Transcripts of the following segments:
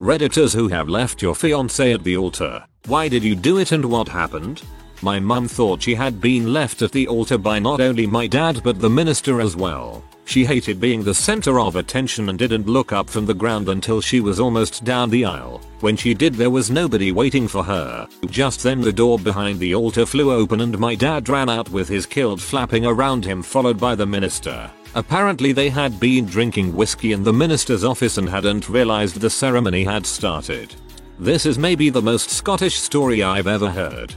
Redditors who have left your fiance at the altar. Why did you do it and what happened? My mum thought she had been left at the altar by not only my dad but the minister as well. She hated being the center of attention and didn't look up from the ground until she was almost down the aisle. When she did there was nobody waiting for her. Just then the door behind the altar flew open and my dad ran out with his kilt flapping around him followed by the minister. Apparently they had been drinking whiskey in the minister's office and hadn't realized the ceremony had started. This is maybe the most Scottish story I've ever heard.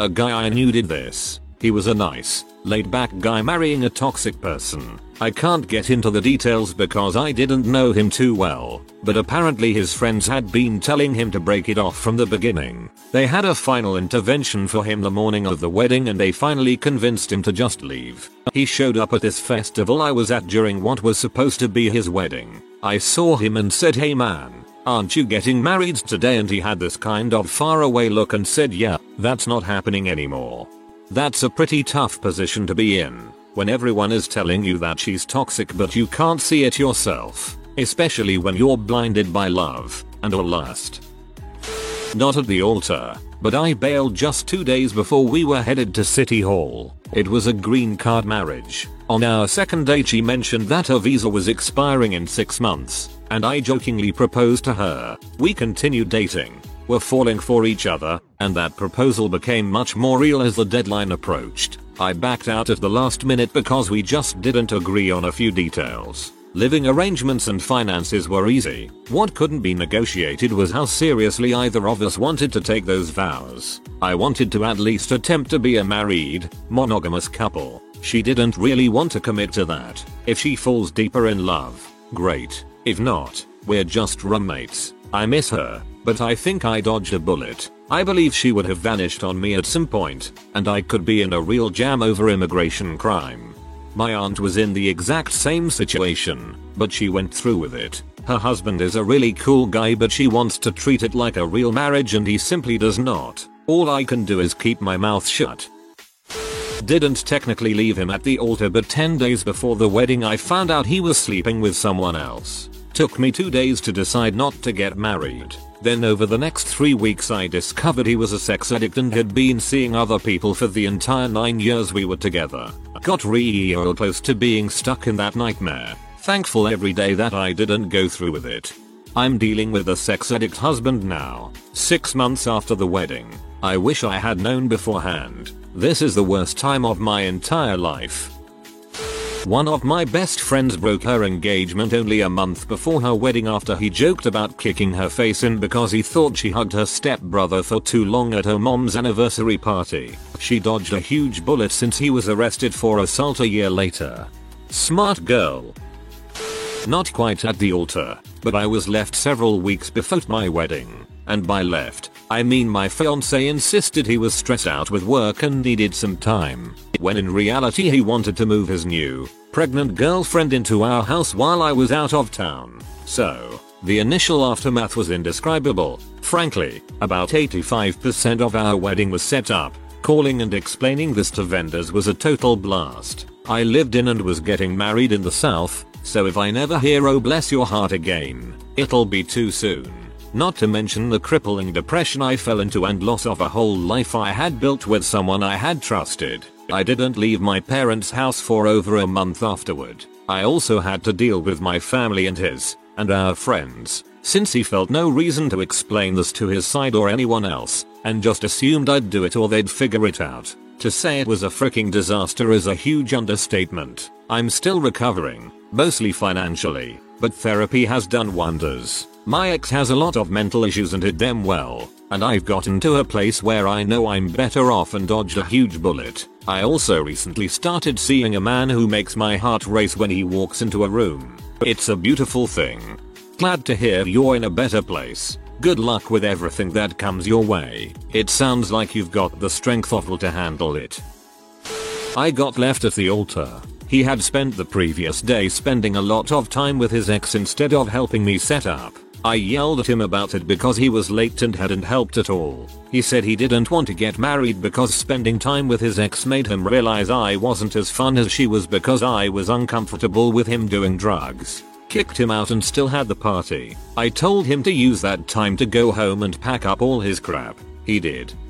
A guy I knew did this. He was a nice, laid back guy marrying a toxic person. I can't get into the details because I didn't know him too well, but apparently his friends had been telling him to break it off from the beginning. They had a final intervention for him the morning of the wedding and they finally convinced him to just leave. He showed up at this festival I was at during what was supposed to be his wedding. I saw him and said hey man, aren't you getting married today and he had this kind of faraway look and said yeah, that's not happening anymore. That's a pretty tough position to be in, when everyone is telling you that she's toxic but you can't see it yourself, especially when you're blinded by love and or lust. Not at the altar, but I bailed just two days before we were headed to City Hall. It was a green card marriage. On our second date she mentioned that her visa was expiring in 6 months, and I jokingly proposed to her. We continued dating, were falling for each other, and that proposal became much more real as the deadline approached. I backed out at the last minute because we just didn't agree on a few details. Living arrangements and finances were easy. What couldn't be negotiated was how seriously either of us wanted to take those vows. I wanted to at least attempt to be a married, monogamous couple. She didn't really want to commit to that. If she falls deeper in love, great. If not, we're just roommates. I miss her, but I think I dodged a bullet. I believe she would have vanished on me at some point, and I could be in a real jam over immigration crime. My aunt was in the exact same situation, but she went through with it. Her husband is a really cool guy but she wants to treat it like a real marriage and he simply does not. All I can do is keep my mouth shut. Didn't technically leave him at the altar but 10 days before the wedding I found out he was sleeping with someone else. Took me 2 days to decide not to get married. Then over the next 3 weeks I discovered he was a sex addict and had been seeing other people for the entire 9 years we were together. Got real close to being stuck in that nightmare. Thankful every day that I didn't go through with it. I'm dealing with a sex addict husband now, 6 months after the wedding. I wish I had known beforehand. This is the worst time of my entire life. One of my best friends broke her engagement only a month before her wedding after he joked about kicking her face in because he thought she hugged her stepbrother for too long at her mom's anniversary party. She dodged a huge bullet since he was arrested for assault a year later. Smart girl. Not quite at the altar, but I was left several weeks before my wedding. And by left, I mean my fiance insisted he was stressed out with work and needed some time. When in reality he wanted to move his new, pregnant girlfriend into our house while I was out of town. So, the initial aftermath was indescribable. Frankly, about 85% of our wedding was set up. Calling and explaining this to vendors was a total blast. I lived in and was getting married in the south, so if I never hear oh bless your heart again, it'll be too soon. Not to mention the crippling depression I fell into and loss of a whole life I had built with someone I had trusted. I didn't leave my parents' house for over a month afterward. I also had to deal with my family and his. and our friends, since he felt no reason to explain this to his side or anyone else, and just assumed I'd do it or they'd figure it out. To say it was a freaking disaster is a huge understatement. I'm still recovering, mostly financially, but therapy has done wonders. My ex has a lot of mental issues and hid them well, and I've gotten to a place where I know I'm better off and dodged a huge bullet. I also recently started seeing a man who makes my heart race when he walks into a room. It's a beautiful thing. Glad to hear you're in a better place. Good luck with everything that comes your way. It sounds like you've got the strength of will to handle it. I got left at the altar. He had spent the previous day spending a lot of time with his ex instead of helping me set up. I yelled at him about it because he was late and hadn't helped at all. He said he didn't want to get married because spending time with his ex made him realize I wasn't as fun as she was because I was uncomfortable with him doing drugs. Kicked him out and still had the party. I told him to use that time to go home and pack up all his crap. He did.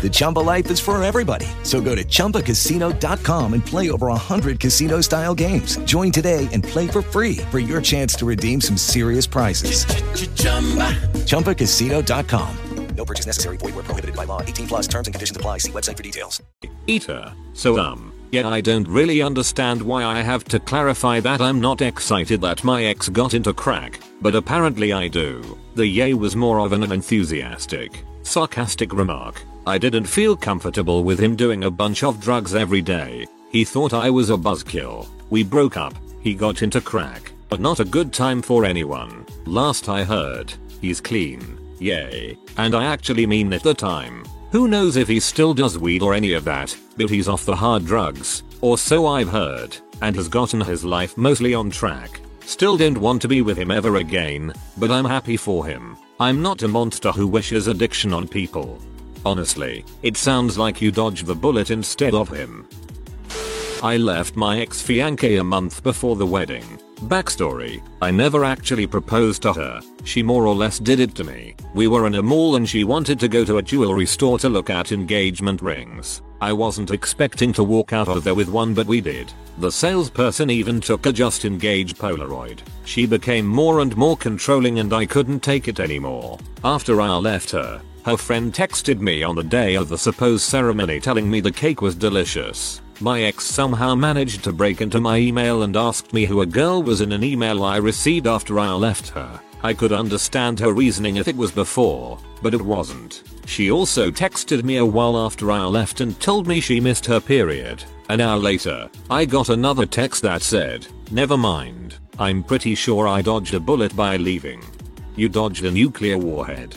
The Chumba life is for everybody. So go to ChumbaCasino.com and play over 100 casino-style games. Join today and play for free for your chance to redeem some serious prizes. ChumbaCasino.com. No purchase necessary. Void were prohibited by law. 18 plus terms and conditions apply. See website for details. Eater. So um, yeah I don't really understand why I have to clarify that I'm not excited that my ex got into crack, but apparently I do. The yay was more of an enthusiastic, sarcastic remark. I didn't feel comfortable with him doing a bunch of drugs every day. He thought I was a buzzkill. We broke up. He got into crack, but not a good time for anyone. Last I heard, he's clean. Yay. And I actually mean at the time. Who knows if he still does weed or any of that, but he's off the hard drugs, or so I've heard, and has gotten his life mostly on track. Still don't want to be with him ever again, but I'm happy for him. I'm not a monster who wishes addiction on people. Honestly, it sounds like you dodged the bullet instead of him. I left my ex-fiancée a month before the wedding. Backstory, I never actually proposed to her, she more or less did it to me. We were in a mall and she wanted to go to a jewelry store to look at engagement rings. I wasn't expecting to walk out of there with one but we did. The salesperson even took a just engaged Polaroid. She became more and more controlling and I couldn't take it anymore. After I left her, her friend texted me on the day of the supposed ceremony telling me the cake was delicious. My ex somehow managed to break into my email and asked me who a girl was in an email I received after I left her. I could understand her reasoning if it was before, but it wasn't. She also texted me a while after I left and told me she missed her period. An hour later, I got another text that said, never mind, I'm pretty sure I dodged a bullet by leaving. You dodged a nuclear warhead.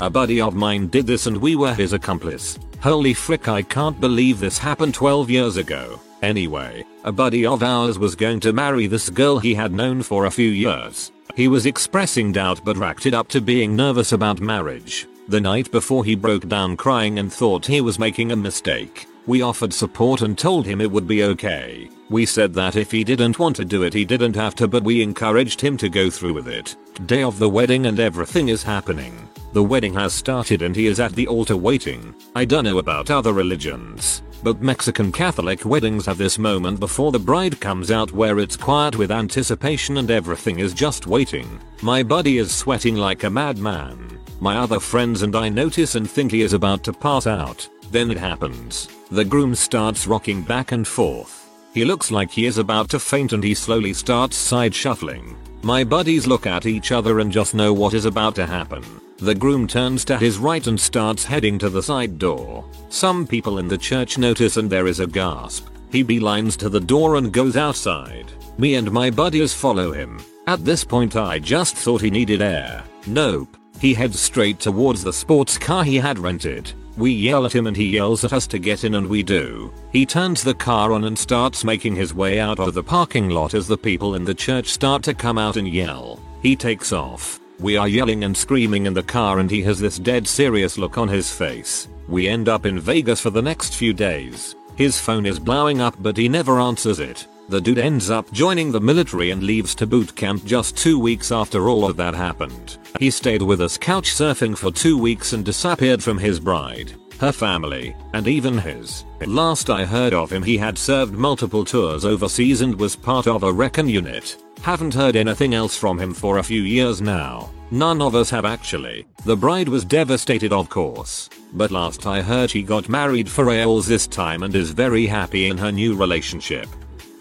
A buddy of mine did this and we were his accomplice. Holy frick I can't believe this happened 12 years ago. Anyway, a buddy of ours was going to marry this girl he had known for a few years. He was expressing doubt but racked it up to being nervous about marriage. The night before he broke down crying and thought he was making a mistake. We offered support and told him it would be okay. We said that if he didn't want to do it he didn't have to but we encouraged him to go through with it. Day of the wedding and everything is happening. The wedding has started and he is at the altar waiting. I don't know about other religions, but Mexican Catholic weddings have this moment before the bride comes out where it's quiet with anticipation and everything is just waiting. My buddy is sweating like a madman. My other friends and I notice and think he is about to pass out. Then it happens. The groom starts rocking back and forth. He looks like he is about to faint and he slowly starts side shuffling. My buddies look at each other and just know what is about to happen. The groom turns to his right and starts heading to the side door. Some people in the church notice and there is a gasp. He beelines to the door and goes outside. Me and my buddies follow him. At this point I just thought he needed air. Nope. He heads straight towards the sports car he had rented. We yell at him and he yells at us to get in and we do. He turns the car on and starts making his way out of the parking lot as the people in the church start to come out and yell. He takes off. We are yelling and screaming in the car and he has this dead serious look on his face. We end up in Vegas for the next few days. His phone is blowing up but he never answers it. The dude ends up joining the military and leaves to boot camp just two weeks after all of that happened. He stayed with us couch surfing for two weeks and disappeared from his bride, her family, and even his. Last I heard of him he had served multiple tours overseas and was part of a recon unit. Haven't heard anything else from him for a few years now. None of us have actually. The bride was devastated of course. But last I heard she got married for reals this time and is very happy in her new relationship.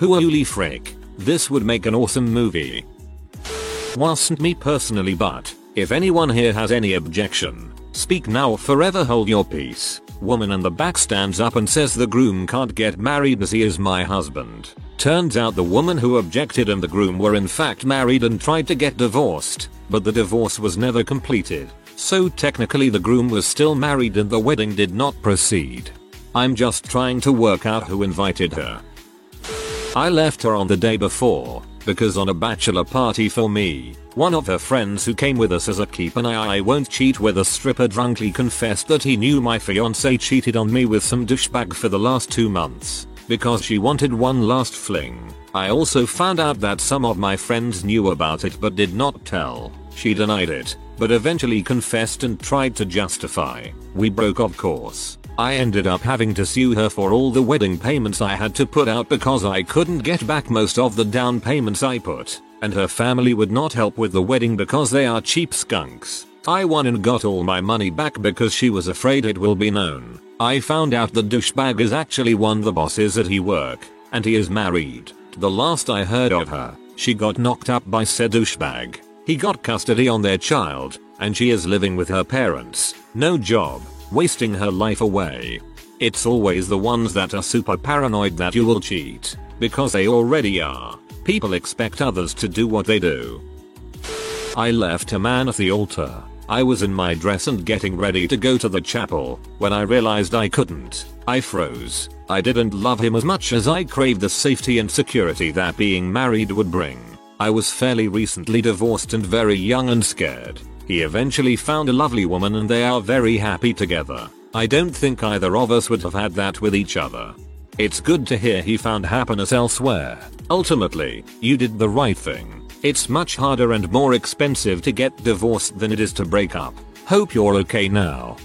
Holy frick. This would make an awesome movie. Wasn't me personally but, if anyone here has any objection, speak now or forever hold your peace. Woman in the back stands up and says the groom can't get married as he is my husband. Turns out the woman who objected and the groom were in fact married and tried to get divorced, but the divorce was never completed. So technically the groom was still married and the wedding did not proceed. I'm just trying to work out who invited her. I left her on the day before, because on a bachelor party for me, one of her friends who came with us as a keep an eye I won't cheat with a stripper drunkly confessed that he knew my fiance cheated on me with some douchebag for the last two months, because she wanted one last fling. I also found out that some of my friends knew about it but did not tell. She denied it, but eventually confessed and tried to justify. We broke of course. I ended up having to sue her for all the wedding payments I had to put out because I couldn't get back most of the down payments I put, and her family would not help with the wedding because they are cheap skunks. I won and got all my money back because she was afraid it will be known. I found out the douchebag is actually one of the bosses at he work, and he is married. The last I heard of her, she got knocked up by said douchebag. He got custody on their child, and she is living with her parents. No job, wasting her life away. It's always the ones that are super paranoid that you will cheat, because they already are. People expect others to do what they do. I left a man at the altar. I was in my dress and getting ready to go to the chapel when I realized I couldn't. I froze. I didn't love him as much as I craved the safety and security that being married would bring. I was fairly recently divorced and very young and scared. He eventually found a lovely woman and they are very happy together. I don't think either of us would have had that with each other. It's good to hear he found happiness elsewhere. Ultimately, you did the right thing. It's much harder and more expensive to get divorced than it is to break up. Hope you're okay now.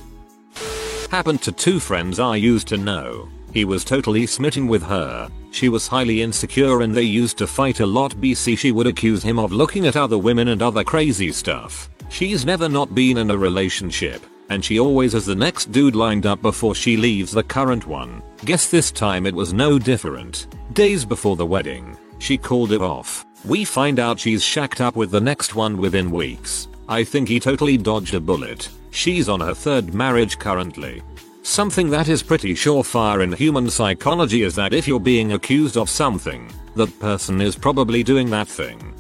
Happened to two friends I used to know. He was totally smitten with her. She was highly insecure and they used to fight a lot BC she would accuse him of looking at other women and other crazy stuff. She's never not been in a relationship, and she always has the next dude lined up before she leaves the current one. Guess this time it was no different. Days before the wedding, she called it off. We find out she's shacked up with the next one within weeks. I think he totally dodged a bullet. She's on her third marriage currently. Something that is pretty surefire in human psychology is that if you're being accused of something, that person is probably doing that thing.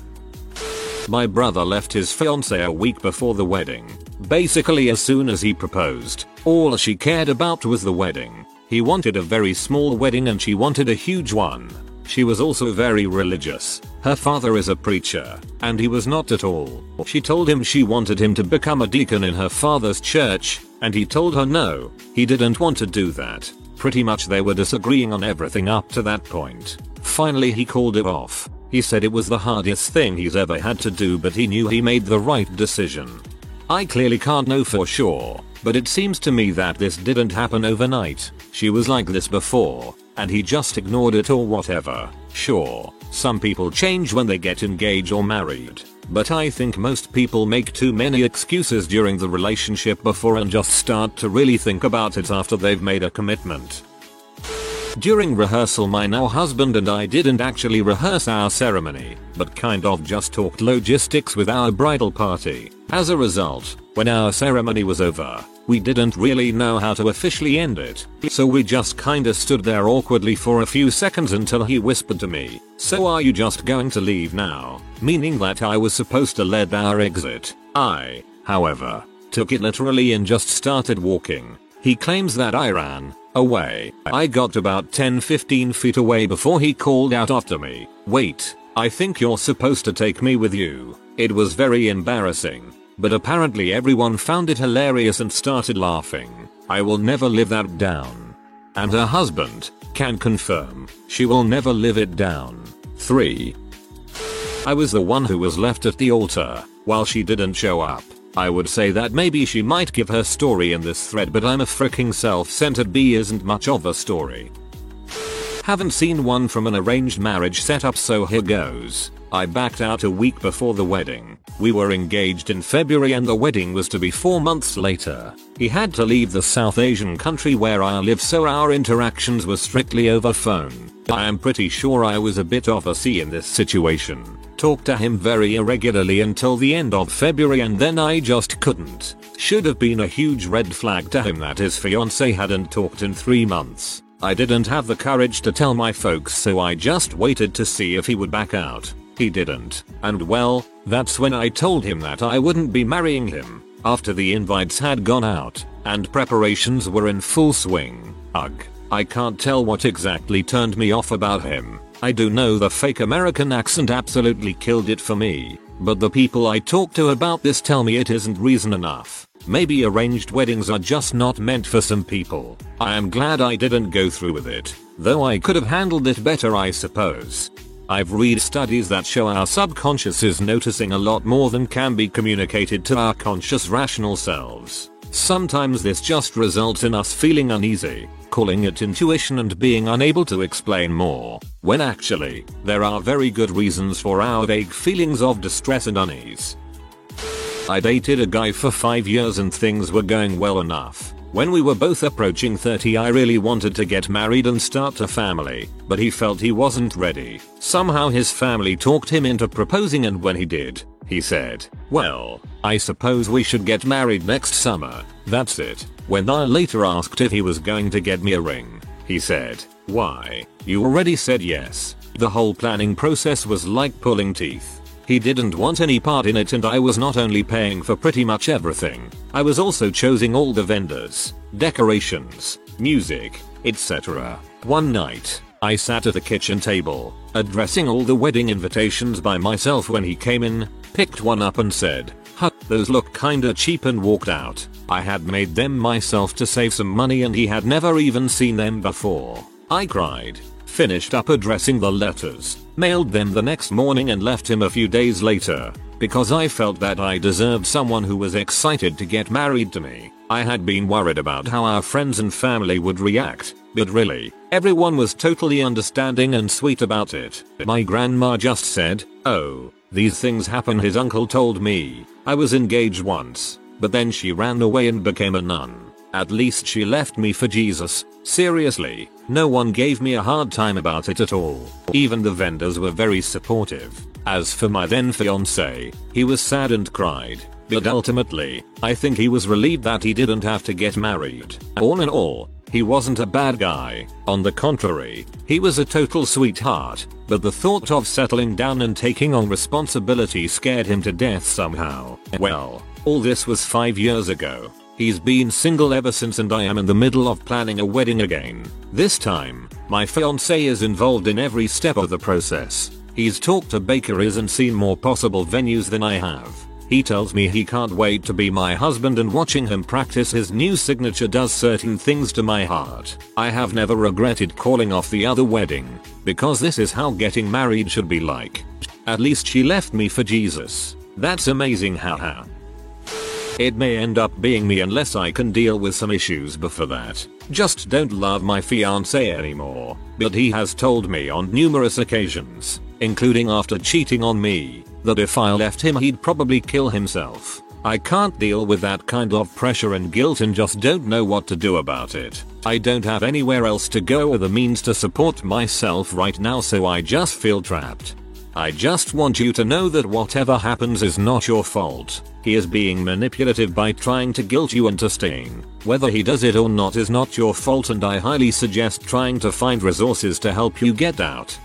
My brother left his fiancée a week before the wedding. Basically as soon as he proposed, all she cared about was the wedding. He wanted a very small wedding and she wanted a huge one. She was also very religious. Her father is a preacher, and he was not at all. She told him she wanted him to become a deacon in her father's church, and he told her no, he didn't want to do that. Pretty much they were disagreeing on everything up to that point. Finally he called it off. He said it was the hardest thing he's ever had to do but he knew he made the right decision. I clearly can't know for sure, but it seems to me that this didn't happen overnight. She was like this before, and he just ignored it or whatever. Sure, some people change when they get engaged or married, but I think most people make too many excuses during the relationship before and just start to really think about it after they've made a commitment. During rehearsal my now husband and I didn't actually rehearse our ceremony, but kind of just talked logistics with our bridal party. As a result, when our ceremony was over, We didn't really know how to officially end it, so we just kinda stood there awkwardly for a few seconds until he whispered to me, so are you just going to leave now? Meaning that I was supposed to lead our exit. I, however, took it literally and just started walking. He claims that I ran away. I got about 10-15 feet away before he called out after me, wait, I think you're supposed to take me with you. It was very embarrassing but apparently everyone found it hilarious and started laughing. I will never live that down. And her husband can confirm she will never live it down. 3. I was the one who was left at the altar while she didn't show up. I would say that maybe she might give her story in this thread but I'm a freaking self-centered bee isn't much of a story. Haven't seen one from an arranged marriage setup so here goes. I backed out a week before the wedding. We were engaged in February and the wedding was to be 4 months later. He had to leave the South Asian country where I live so our interactions were strictly over phone. I am pretty sure I was a bit off a C in this situation. Talked to him very irregularly until the end of February and then I just couldn't. Should have been a huge red flag to him that his fiance hadn't talked in 3 months. I didn't have the courage to tell my folks so I just waited to see if he would back out. He didn't. And well, that's when I told him that I wouldn't be marrying him. After the invites had gone out, and preparations were in full swing. Ugh. I can't tell what exactly turned me off about him. I do know the fake American accent absolutely killed it for me. But the people I talk to about this tell me it isn't reason enough. Maybe arranged weddings are just not meant for some people. I am glad I didn't go through with it. Though I could have handled it better I suppose. I've read studies that show our subconscious is noticing a lot more than can be communicated to our conscious rational selves. Sometimes this just results in us feeling uneasy, calling it intuition and being unable to explain more, when actually, there are very good reasons for our vague feelings of distress and unease. I dated a guy for 5 years and things were going well enough. When we were both approaching 30 I really wanted to get married and start a family, but he felt he wasn't ready. Somehow his family talked him into proposing and when he did, he said, well, I suppose we should get married next summer. That's it. When I later asked if he was going to get me a ring, he said, why, you already said yes. The whole planning process was like pulling teeth. He didn't want any part in it and I was not only paying for pretty much everything, I was also choosing all the vendors, decorations, music, etc. One night, I sat at the kitchen table, addressing all the wedding invitations by myself when he came in, picked one up and said, huh, those look kinda cheap and walked out. I had made them myself to save some money and he had never even seen them before. I cried, finished up addressing the letters, mailed them the next morning and left him a few days later, because I felt that I deserved someone who was excited to get married to me. I had been worried about how our friends and family would react, but really, everyone was totally understanding and sweet about it. My grandma just said, oh, these things happen his uncle told me. I was engaged once, but then she ran away and became a nun. At least she left me for Jesus. Seriously, no one gave me a hard time about it at all. Even the vendors were very supportive. As for my then fiance, he was sad and cried. But ultimately, I think he was relieved that he didn't have to get married. All in all, he wasn't a bad guy. On the contrary, he was a total sweetheart, but the thought of settling down and taking on responsibility scared him to death somehow. Well, all this was 5 years ago. He's been single ever since and I am in the middle of planning a wedding again. This time, my fiance is involved in every step of the process. He's talked to bakeries and seen more possible venues than I have. He tells me he can't wait to be my husband and watching him practice his new signature does certain things to my heart. I have never regretted calling off the other wedding, because this is how getting married should be like. At least she left me for Jesus. That's amazing haha. It may end up being me unless I can deal with some issues before that. Just don't love my fiance anymore. But he has told me on numerous occasions, including after cheating on me, that if I left him he'd probably kill himself. I can't deal with that kind of pressure and guilt and just don't know what to do about it. I don't have anywhere else to go or the means to support myself right now so I just feel trapped. I just want you to know that whatever happens is not your fault. He is being manipulative by trying to guilt you into staying. Whether he does it or not is not your fault and I highly suggest trying to find resources to help you get out.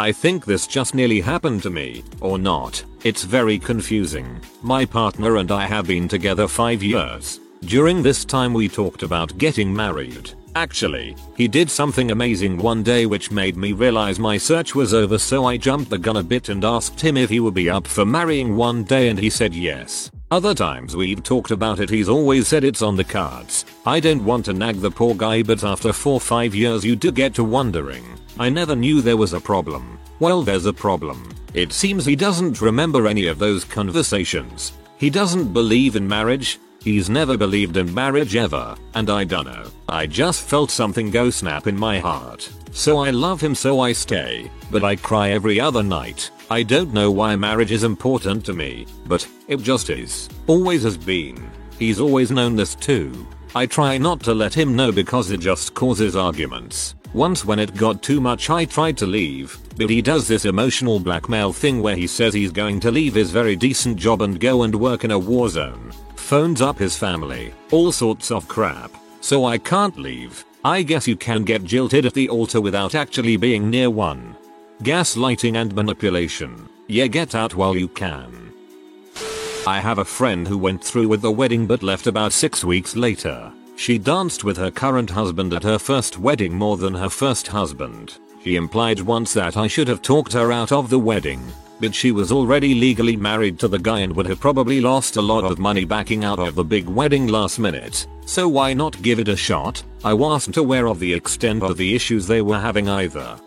I think this just nearly happened to me, or not. It's very confusing. My partner and I have been together 5 years. During this time we talked about getting married. Actually, he did something amazing one day which made me realize my search was over so I jumped the gun a bit and asked him if he would be up for marrying one day and he said yes. Other times we've talked about it he's always said it's on the cards. I don't want to nag the poor guy but after 4-5 years you do get to wondering. I never knew there was a problem. Well there's a problem. It seems he doesn't remember any of those conversations. He doesn't believe in marriage, He's never believed in marriage ever, and I dunno. I just felt something go snap in my heart. So I love him so I stay, but I cry every other night. I don't know why marriage is important to me, but it just is. Always has been. He's always known this too. I try not to let him know because it just causes arguments. Once when it got too much I tried to leave, but he does this emotional blackmail thing where he says he's going to leave his very decent job and go and work in a war zone phones up his family, all sorts of crap. So I can't leave. I guess you can get jilted at the altar without actually being near one. Gaslighting and manipulation. Yeah get out while you can. I have a friend who went through with the wedding but left about 6 weeks later. She danced with her current husband at her first wedding more than her first husband. She implied once that I should have talked her out of the wedding, she was already legally married to the guy and would have probably lost a lot of money backing out of the big wedding last minute. So why not give it a shot? I wasn't aware of the extent of the issues they were having either.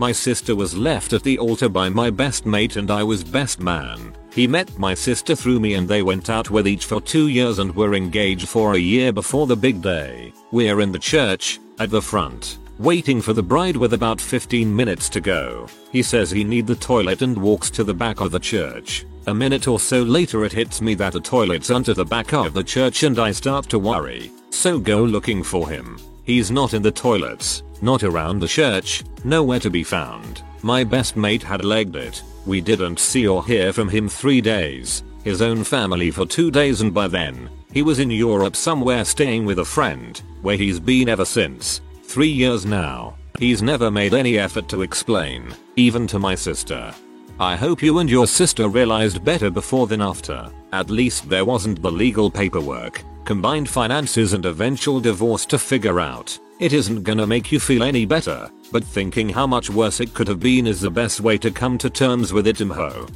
My sister was left at the altar by my best mate and I was best man. He met my sister through me and they went out with each for two years and were engaged for a year before the big day. We're in the church, at the front waiting for the bride with about 15 minutes to go. He says he need the toilet and walks to the back of the church. A minute or so later it hits me that the toilet's under the back of the church and I start to worry. So go looking for him. He's not in the toilets, not around the church, nowhere to be found. My best mate had legged it. We didn't see or hear from him three days. His own family for two days and by then, he was in Europe somewhere staying with a friend, where he's been ever since. Three years now. He's never made any effort to explain, even to my sister. I hope you and your sister realized better before than after. At least there wasn't the legal paperwork, combined finances and eventual divorce to figure out. It isn't gonna make you feel any better, but thinking how much worse it could have been is the best way to come to terms with it imho.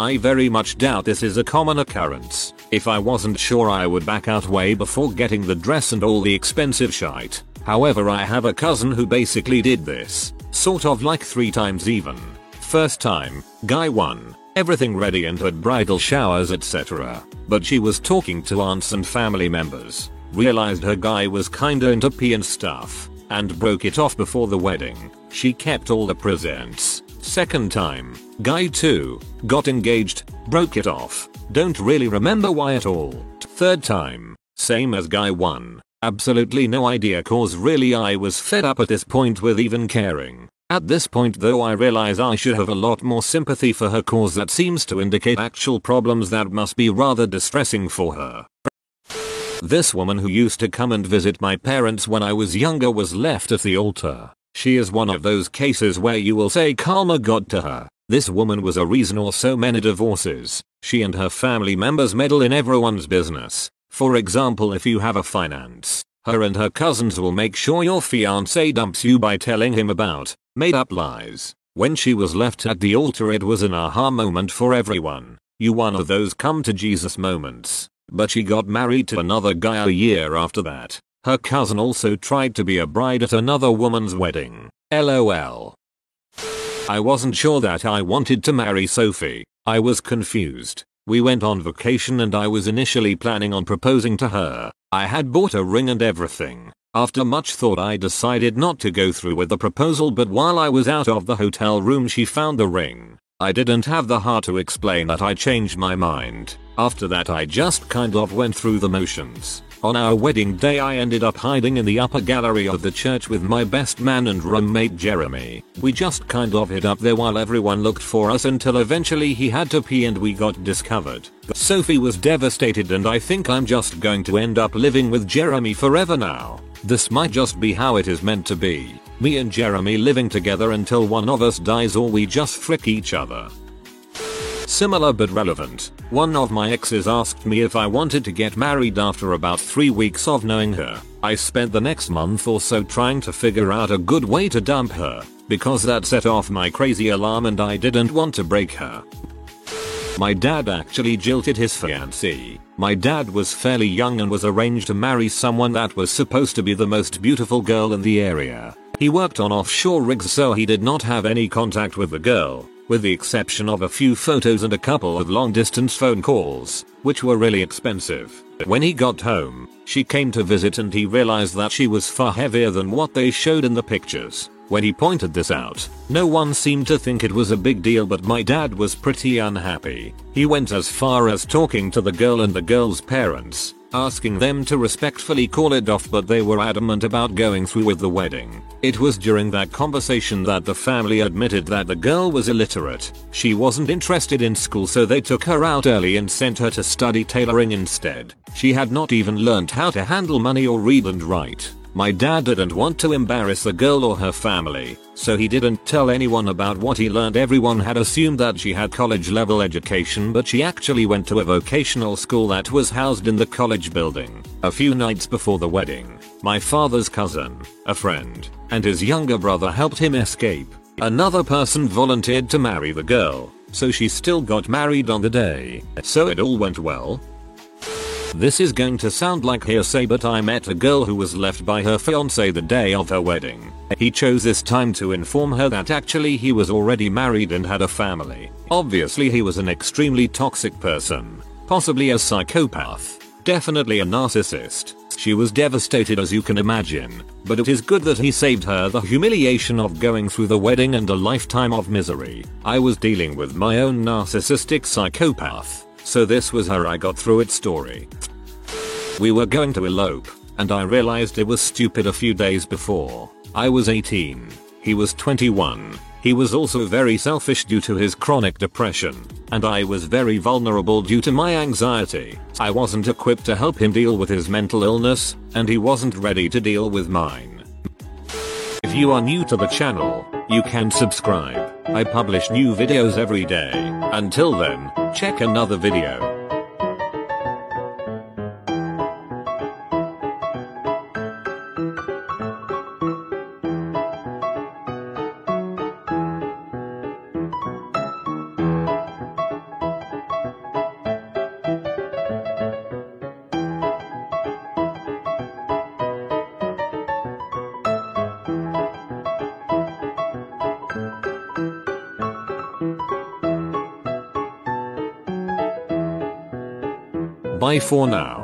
I very much doubt this is a common occurrence. If I wasn't sure I would back out way before getting the dress and all the expensive shite. However I have a cousin who basically did this, sort of like 3 times even. First time, guy 1, everything ready and had bridal showers etc. But she was talking to aunts and family members, realized her guy was kinda into pee and stuff, and broke it off before the wedding. She kept all the presents. Second time, guy 2, got engaged, broke it off, don't really remember why at all. Third time, same as guy 1, Absolutely no idea cause really I was fed up at this point with even caring. At this point though I realize I should have a lot more sympathy for her cause that seems to indicate actual problems that must be rather distressing for her. This woman who used to come and visit my parents when I was younger was left at the altar. She is one of those cases where you will say karma got to her. This woman was a reason or so many divorces. She and her family members meddle in everyone's business. For example if you have a finance, her and her cousins will make sure your fiance dumps you by telling him about made up lies. When she was left at the altar it was an aha moment for everyone. You one of those come to Jesus moments. But she got married to another guy a year after that. Her cousin also tried to be a bride at another woman's wedding. LOL. I wasn't sure that I wanted to marry Sophie. I was confused. We went on vacation and I was initially planning on proposing to her. I had bought a ring and everything. After much thought I decided not to go through with the proposal but while I was out of the hotel room she found the ring. I didn't have the heart to explain that I changed my mind. After that I just kind of went through the motions. On our wedding day I ended up hiding in the upper gallery of the church with my best man and roommate Jeremy. We just kind of hid up there while everyone looked for us until eventually he had to pee and we got discovered. Sophie was devastated and I think I'm just going to end up living with Jeremy forever now. This might just be how it is meant to be. Me and Jeremy living together until one of us dies or we just frick each other. Similar but relevant. One of my exes asked me if I wanted to get married after about 3 weeks of knowing her. I spent the next month or so trying to figure out a good way to dump her, because that set off my crazy alarm and I didn't want to break her. My dad actually jilted his fiancée. My dad was fairly young and was arranged to marry someone that was supposed to be the most beautiful girl in the area. He worked on offshore rigs so he did not have any contact with the girl, with the exception of a few photos and a couple of long distance phone calls, which were really expensive. When he got home, she came to visit and he realized that she was far heavier than what they showed in the pictures. When he pointed this out, no one seemed to think it was a big deal but my dad was pretty unhappy. He went as far as talking to the girl and the girl's parents, asking them to respectfully call it off but they were adamant about going through with the wedding. It was during that conversation that the family admitted that the girl was illiterate. She wasn't interested in school so they took her out early and sent her to study tailoring instead. She had not even learned how to handle money or read and write. My dad didn't want to embarrass the girl or her family, so he didn't tell anyone about what he learned. Everyone had assumed that she had college level education but she actually went to a vocational school that was housed in the college building. A few nights before the wedding, my father's cousin, a friend, and his younger brother helped him escape. Another person volunteered to marry the girl, so she still got married on the day. So it all went well, this is going to sound like hearsay but I met a girl who was left by her fiance the day of her wedding. He chose this time to inform her that actually he was already married and had a family. Obviously he was an extremely toxic person. Possibly a psychopath. Definitely a narcissist. She was devastated as you can imagine, but it is good that he saved her the humiliation of going through the wedding and a lifetime of misery. I was dealing with my own narcissistic psychopath. So this was how I got through it story. We were going to elope, and I realized it was stupid a few days before. I was 18. He was 21. He was also very selfish due to his chronic depression, and I was very vulnerable due to my anxiety. I wasn't equipped to help him deal with his mental illness, and he wasn't ready to deal with mine. If you are new to the channel, you can subscribe. I publish new videos every day. Until then, check another video. Bye for now.